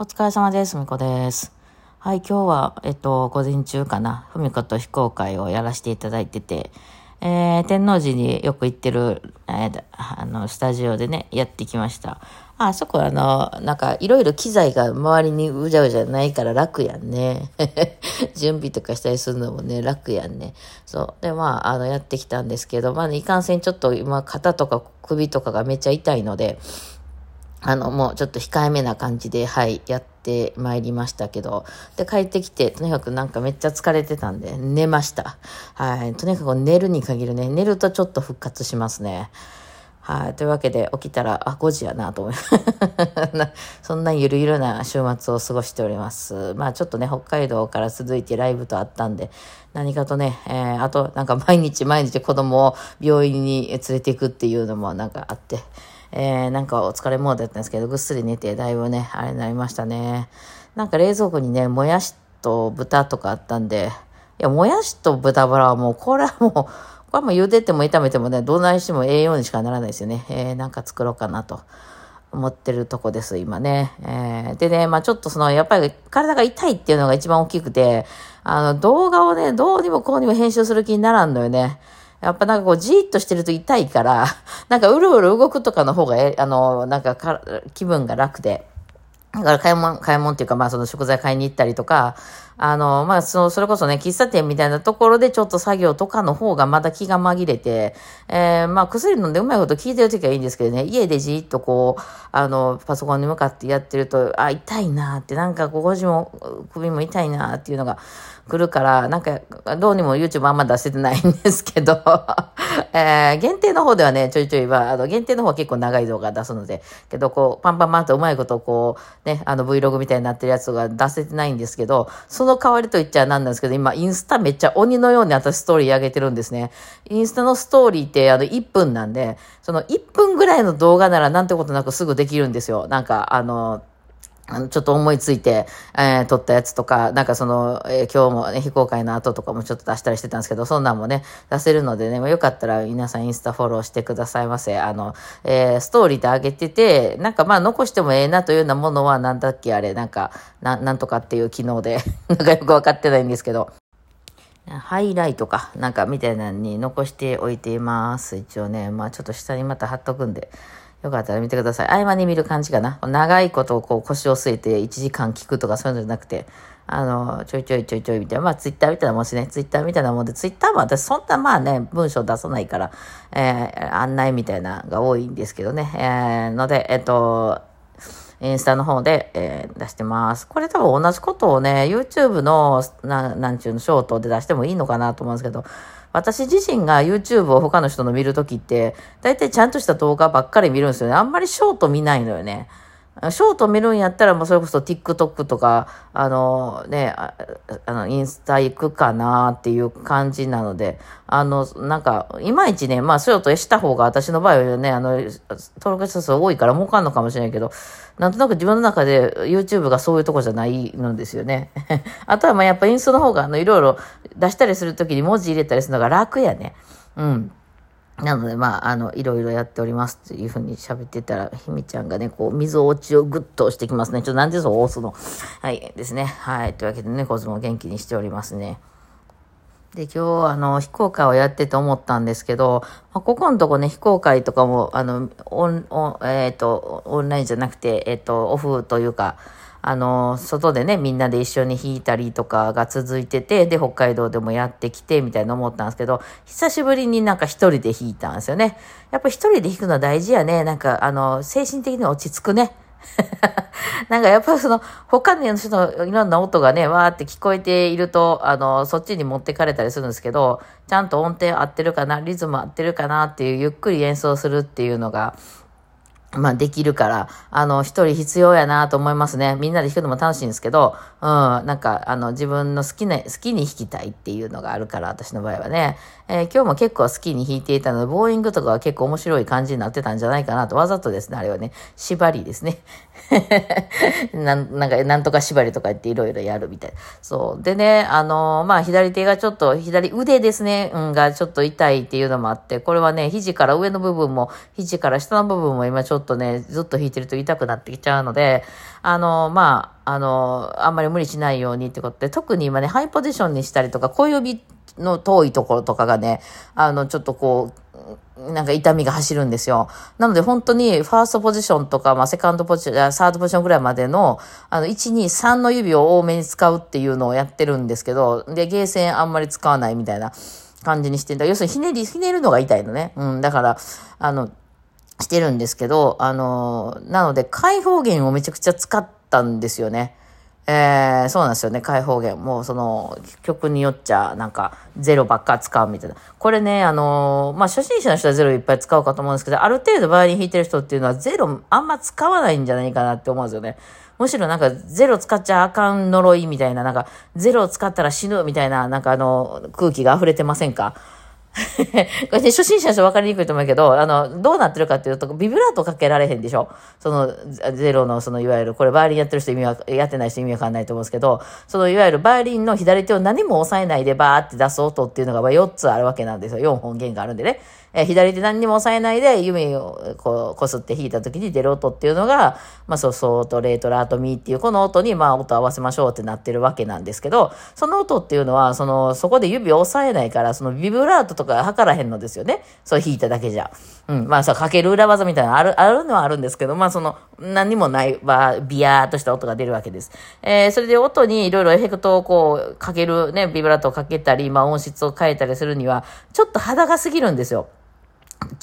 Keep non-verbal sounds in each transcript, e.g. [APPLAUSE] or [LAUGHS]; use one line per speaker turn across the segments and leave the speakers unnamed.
お疲れ様です。みこです。はい、今日は、えっと、午前中かな、ふみこと非公開をやらせていただいてて、えー、天王寺によく行ってる、えーあの、スタジオでね、やってきました。あ、そこあの、なんか、いろいろ機材が周りにうじゃうじゃないから楽やんね。[LAUGHS] 準備とかしたりするのもね、楽やんね。そう。で、まあ、あの、やってきたんですけど、まあ、ね、いかんせんちょっと今、肩とか首とかがめっちゃ痛いので、あの、もうちょっと控えめな感じで、はい、やってまいりましたけど、で、帰ってきて、とにかくなんかめっちゃ疲れてたんで、寝ました。はい、とにかく寝るに限るね、寝るとちょっと復活しますね。はい、というわけで起きたら、あ、5時やなと思い [LAUGHS] なそんなゆるゆるな週末を過ごしております。まあちょっとね、北海道から続いてライブとあったんで、何かとね、えー、あとなんか毎日毎日子供を病院に連れていくっていうのもなんかあって、えー、なんかお疲れモードだったんですけど、ぐっすり寝て、だいぶね、あれになりましたね。なんか冷蔵庫にね、もやしと豚とかあったんで、いや、もやしと豚バラはもう、これはもう、[LAUGHS] これはもう茹でても炒めてもね、どないしても栄養にしかならないですよね。えー、なんか作ろうかなと思ってるとこです、今ね。えー、でね、まあちょっとその、やっぱり体が痛いっていうのが一番大きくて、あの、動画をね、どうにもこうにも編集する気にならんのよね。やっぱなんかこうじーっとしてると痛いから、[LAUGHS] なんかうるうる動くとかの方が、あの、なんかか気分が楽で。だから買い物、買い物っていうか、まあその食材買いに行ったりとか、あの、まあその、それこそね、喫茶店みたいなところでちょっと作業とかの方がまだ気が紛れて、えー、まあ薬飲んでうまいこと聞いてるときはいいんですけどね、家でじーっとこう、あの、パソコンに向かってやってると、あ、痛いなって、なんかこう腰も首も痛いなっていうのが来るから、なんかどうにも YouTube あんま出せてないんですけど、[LAUGHS] えー、限定の方ではね、ちょいちょいは、あの、限定の方は結構長い動画出すので、けどこう、パンパンパンとうまいことこう、ね、あの Vlog みたいになってるやつが出せてないんですけど、その代わりと言っちゃなんなんですけど、今、インスタめっちゃ鬼のように私ストーリー上げてるんですね。インスタのストーリーってあの1分なんで、その1分ぐらいの動画ならなんてことなくすぐできるんですよ。なんか、あの、あの、ちょっと思いついて、えー、撮ったやつとか、なんかその、えー、今日もね、非公開の後とかもちょっと出したりしてたんですけど、そんなんもね、出せるのでね、まあよかったら皆さんインスタフォローしてくださいませ。あの、えー、ストーリーで上げてて、なんかまあ残してもええなというようなものは、なんだっけあれ、なんか、な、なんとかっていう機能で、[LAUGHS] なんかよくわかってないんですけど、ハイライトか、なんかみたいなのに残しておいています。一応ね、まあちょっと下にまた貼っとくんで、よかったら見てください。合間に見る感じかな。長いことをこう腰を据えて1時間聞くとかそういうのじゃなくて、あの、ちょいちょいちょいちょいみたいな。まあツイッターみたいなもんですね。ツイッターみたいなもんで、ツイッターも私そんなまあね、文章出さないから、えー、案内みたいなのが多いんですけどね。えー、ので、えっと、インスタの方で、えー、出してます。これ多分同じことをね、YouTube の、ななんちゅうの、ショートで出してもいいのかなと思うんですけど、私自身が YouTube を他の人の見るときって、大体ちゃんとした動画ばっかり見るんですよね。あんまりショート見ないのよね。ショート見るんやったら、もうそれこそ TikTok とか、あのね、あの、インスタ行くかなっていう感じなので、あの、なんか、いまいちね、まあ、ショートした方が私の場合はね、あの、登録者数多いから儲かんのかもしれないけど、なんとなく自分の中で YouTube がそういうとこじゃないのですよね。[LAUGHS] あとはまあやっぱインスタの方が、あの、いろいろ出したりするときに文字入れたりするのが楽やね。うん。なので、まあ、あの、いろいろやっておりますっていうふうに喋ってたら、ひみちゃんがね、こう、水落ちをぐっと押してきますね。ちょっとなんでそう押すのはい、ですね。はい。というわけでね、コズも元気にしておりますね。で、今日、あの、非公開をやってて思ったんですけど、まあ、ここのとこね、非公開とかも、あの、オン、オンえっ、ー、と、オンラインじゃなくて、えっ、ー、と、オフというか、あの、外でね、みんなで一緒に弾いたりとかが続いてて、で、北海道でもやってきて、みたいな思ったんですけど、久しぶりになんか一人で弾いたんですよね。やっぱ一人で弾くのは大事やね。なんか、あの、精神的に落ち着くね。[LAUGHS] なんかやっぱその、他の人のいろんな音がね、わーって聞こえていると、あの、そっちに持ってかれたりするんですけど、ちゃんと音程合ってるかな、リズム合ってるかなっていう、ゆっくり演奏するっていうのが、まあできるから、あの、一人必要やなと思いますね。みんなで弾くのも楽しいんですけど、うん、なんか、あの、自分の好きな、好きに弾きたいっていうのがあるから、私の場合はね。えー、今日も結構好きに弾いていたので、ボーイングとかは結構面白い感じになってたんじゃないかなと、わざとですね、あれはね、縛りですね。[LAUGHS] なんなんか、なんとか縛りとか言っていろいろやるみたい。そう。でね、あの、まあ、左手がちょっと、左腕ですね、うん、がちょっと痛いっていうのもあって、これはね、肘から上の部分も、肘から下の部分も今ちょょっとね、ずっと弾いてると痛くなってきちゃうので、あの、まあ、あの、あんまり無理しないようにってことで、特に今ね、ハイポジションにしたりとか、小指の遠いところとかがね、あの、ちょっとこう、なんか痛みが走るんですよ。なので本当にファーストポジションとか、まあセカンドポジション、サードポジションぐらいまでの、あの、1、2、3の指を多めに使うっていうのをやってるんですけど、で、ゲーセンあんまり使わないみたいな感じにしてんだ。要するにひねり、ひねるのが痛いのね。うん、だから、あの、してるんですけど、あの、なので開放弦をめちゃくちゃ使ったんですよね。えー、そうなんですよね、開放弦。もうその曲によっちゃ、なんかゼロばっか使うみたいな。これね、あの、まあ、初心者の人はゼロいっぱい使うかと思うんですけど、ある程度バイオリン弾いてる人っていうのはゼロあんま使わないんじゃないかなって思うんですよね。むしろなんかゼロ使っちゃあかん呪いみたいな、なんかゼロ使ったら死ぬみたいな、なんかあの、空気が溢れてませんか？[LAUGHS] これね、初心者じゃ分かりにくいと思うけど、あの、どうなってるかっていうと、ビブラートかけられへんでしょ？その、ゼロの、その、いわゆる、これバイオリンやってる人意味は、やってない人意味わかんないと思うんですけど、その、いわゆるバイオリンの左手を何も押さえないでバーって出す音っていうのが、まあ、4つあるわけなんですよ。4本弦があるんでね。えー、左手何にも押さえないで弓をこう、こすって弾いた時に出る音っていうのが、まあそう、ソーとレーとラーとミーっていうこの音に、まあ音合わせましょうってなってるわけなんですけど、その音っていうのは、その、そこで指を押さえないから、そのビブラートとか測らへんのですよね。そう弾いただけじゃ。うん。まあさ、かける裏技みたいなある、あるのはあるんですけど、まあその、何にもない、ま、ビヤーとした音が出るわけです。えー、それで音にいろいろエフェクトをこう、かけるね、ビブラートをかけたり、まあ音質を変えたりするには、ちょっと肌が過ぎるんですよ。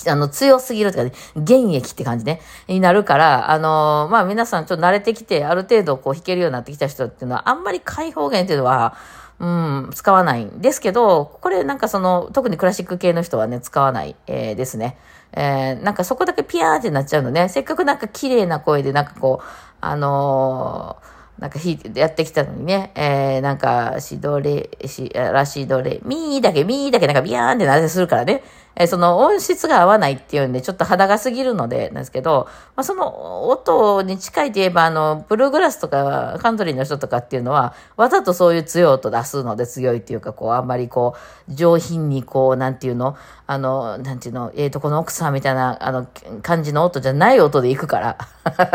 あの、強すぎるとかね、現役って感じね、になるから、あのー、まあ皆さんちょっと慣れてきて、ある程度こう弾けるようになってきた人っていうのは、あんまり開放弦っていうのは、うん、使わないんですけど、これなんかその、特にクラシック系の人はね、使わない、えー、ですね。えー、なんかそこだけピヤーってなっちゃうのね。せっかくなんか綺麗な声で、なんかこう、あのーなんか弾いて、やってきたのにね、えー、なんか、シドレ、シ、ラシドレ、ミーだけ、ミーだけなんかビヤーンってなぜするからね、え、その音質が合わないっていうんで、ちょっと肌が過ぎるので、なんですけど、まあ、その音に近いといえば、あの、ブルーグラスとか、カントリーの人とかっていうのは、わざとそういう強い音出すので強いっていうか、こう、あんまりこう、上品にこう、なんていうの、あの、なんていうの、ええー、とこの奥さんみたいな、あの、感じの音じゃない音で行くから、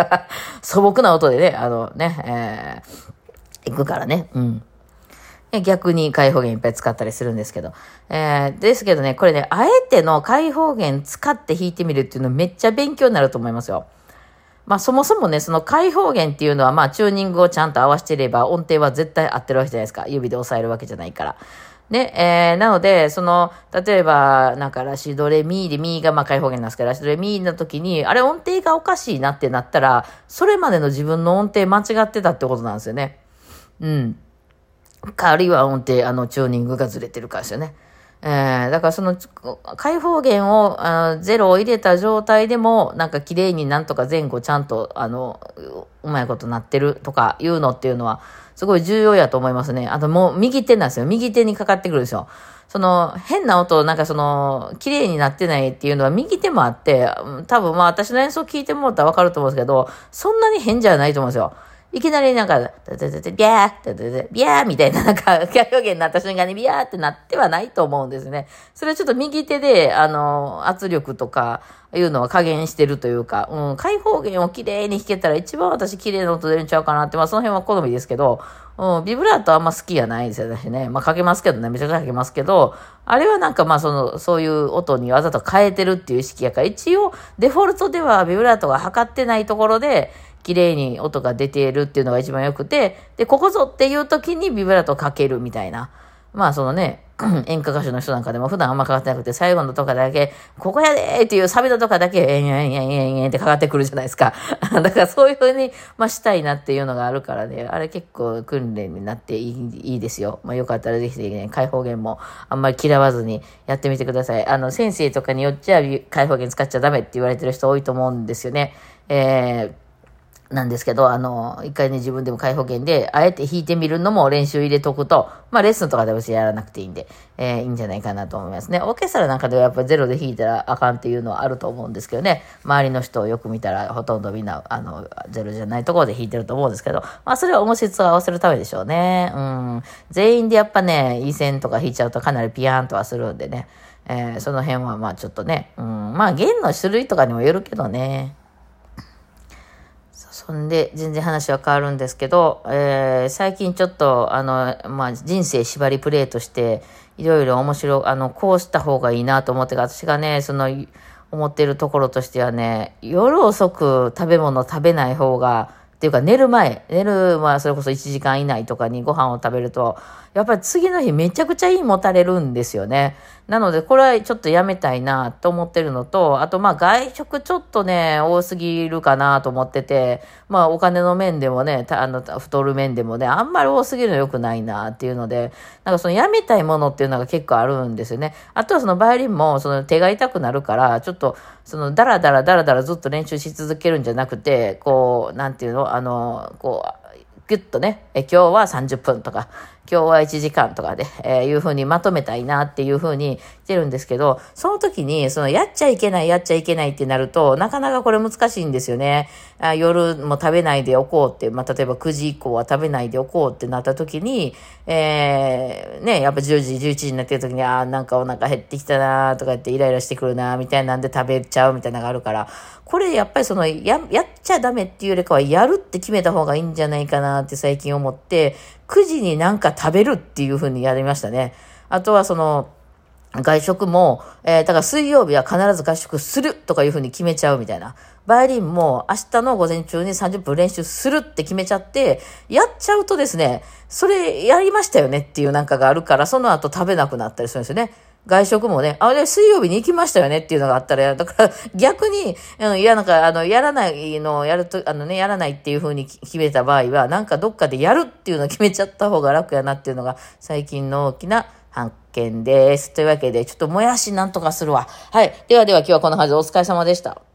[LAUGHS] 素朴な音でね、あのね、えー、行くからね、うん。逆に開放弦いっぱい使ったりするんですけど。えー、ですけどね、これね、あえての開放弦使って弾いてみるっていうのめっちゃ勉強になると思いますよ。まあそもそもね、その開放弦っていうのはまあチューニングをちゃんと合わせていれば音程は絶対合ってるわけじゃないですか。指で押さえるわけじゃないから。ね、えー、なので、その、例えば、なんかラシドレミーでミーがまあ開放弦なんですけど、ラシドレミーの時に、あれ音程がおかしいなってなったら、それまでの自分の音程間違ってたってことなんですよね。うん。か、あるいは音程、あの、チューニングがずれてるからですよね。えー、だからその、開放弦を、あゼロを入れた状態でも、なんか綺麗になんとか前後ちゃんと、あの、うまいことなってるとかいうのっていうのは、すごい重要やと思いますね。あともう右手なんですよ。右手にかかってくるんですよ。その、変な音、なんかその、綺麗になってないっていうのは右手もあって、多分まあ私の演奏聞いてもらったらわかると思うんですけど、そんなに変じゃないと思うんですよ。いきなりなんか、ビャー、ビャーみたいな、なんか、表現になった瞬間にビャーってなってはないと思うんですね。それはちょっと右手で、あの、圧力とか、いうのは加減してるというか、うん、開放弦をきれいに弾けたら一番私綺麗な音出るんちゃうかなって、まあその辺は好みですけど、うん、ビブラートあんま好きやないですよ、ね。まあかけますけどね、めちゃくちゃかけますけど、あれはなんかまあその、そういう音にわざと変えてるっていう意識やから、一応デフォルトではビブラートが測ってないところで、綺麗に音が出ているっていうのが一番良くて、で、ここぞっていう時にビブラートをかけるみたいな。まあそのね、[CLEARS THROAT] 演歌歌手の人なんかでも普段あんまかかってなくて、最後のとかだけ、ここやでーっていうサビのとかだけ、えんえんえんえんえんってかかってくるじゃないですか。[LAUGHS] だからそういう風に、まあしたいなっていうのがあるからね、あれ結構訓練になっていいいいですよ。まあよかったらぜひぜひね、開放弦もあんまり嫌わずにやってみてください。あの、先生とかによっちゃ開放弦使っちゃダメって言われてる人多いと思うんですよね。えーなんですけど、あの、一回ね、自分でも開放弦で、あえて弾いてみるのも練習入れとくと、まあ、レッスンとかで別にやらなくていいんで、えー、いいんじゃないかなと思いますね。オーケストラなんかではやっぱゼロで弾いたらあかんっていうのはあると思うんですけどね、周りの人をよく見たら、ほとんどみんな、あの、ゼロじゃないところで弾いてると思うんですけど、まあ、それは音質を合わせるためでしょうね。うん。全員でやっぱね、いい線とか弾いちゃうとかなりピヤーンとはするんでね、えー、その辺はまあちょっとね、うん、まあ弦の種類とかにもよるけどね、そんで、全然話は変わるんですけど、えー、最近ちょっと、あの、まあ、人生縛りプレイとして、いろいろ面白、あの、こうした方がいいなと思って私がね、その、思ってるところとしてはね、夜遅く食べ物食べない方が、っていうか寝る前、寝る、まあそれこそ1時間以内とかにご飯を食べると、やっぱり次の日めちゃくちゃいいもたれるんですよね。なのでこれはちょっとやめたいなと思ってるのと、あとまあ外食ちょっとね、多すぎるかなと思ってて、まあお金の面でもね、あの、太る面でもね、あんまり多すぎるの良くないなっていうので、なんかそのやめたいものっていうのが結構あるんですよね。あとはそのバイオリンもその手が痛くなるから、ちょっとそのダラダラダラダラずっと練習し続けるんじゃなくて、こう、なんていうの、あの、こう、ギュッとね、え今日は30分とか、今日は1時間とかで、えー、いうふうにまとめたいなっていうふうにしてるんですけど、その時に、その、やっちゃいけない、やっちゃいけないってなると、なかなかこれ難しいんですよね。あ夜も食べないでおこうって、まあ、例えば9時以降は食べないでおこうってなった時に、えー、ね、やっぱ10時、11時になってる時に、ああ、なんかお腹減ってきたなとか言ってイライラしてくるなみたいなんで食べちゃうみたいなのがあるから、これやっぱりその、や、やっちゃダメっていうよりかは、やるって決めた方がいいんじゃないかなって最近思って、9時になんか食べるっていう風にやりましたね。あとはその、外食も、えー、だから水曜日は必ず合宿するとかいうふうに決めちゃうみたいな。バイオリンも明日の午前中に30分練習するって決めちゃって、やっちゃうとですね、それやりましたよねっていうなんかがあるから、その後食べなくなったりするんですよね。外食もね、あれ、水曜日に行きましたよねっていうのがあったら、だから逆に、いや、なんか、あの、やらないのをやると、あのね、やらないっていうふうに決めた場合は、なんかどっかでやるっていうのを決めちゃった方が楽やなっていうのが、最近の大きな発見です。というわけで、ちょっともやしなんとかするわ。はい。ではでは今日はこのはずお疲れ様でした。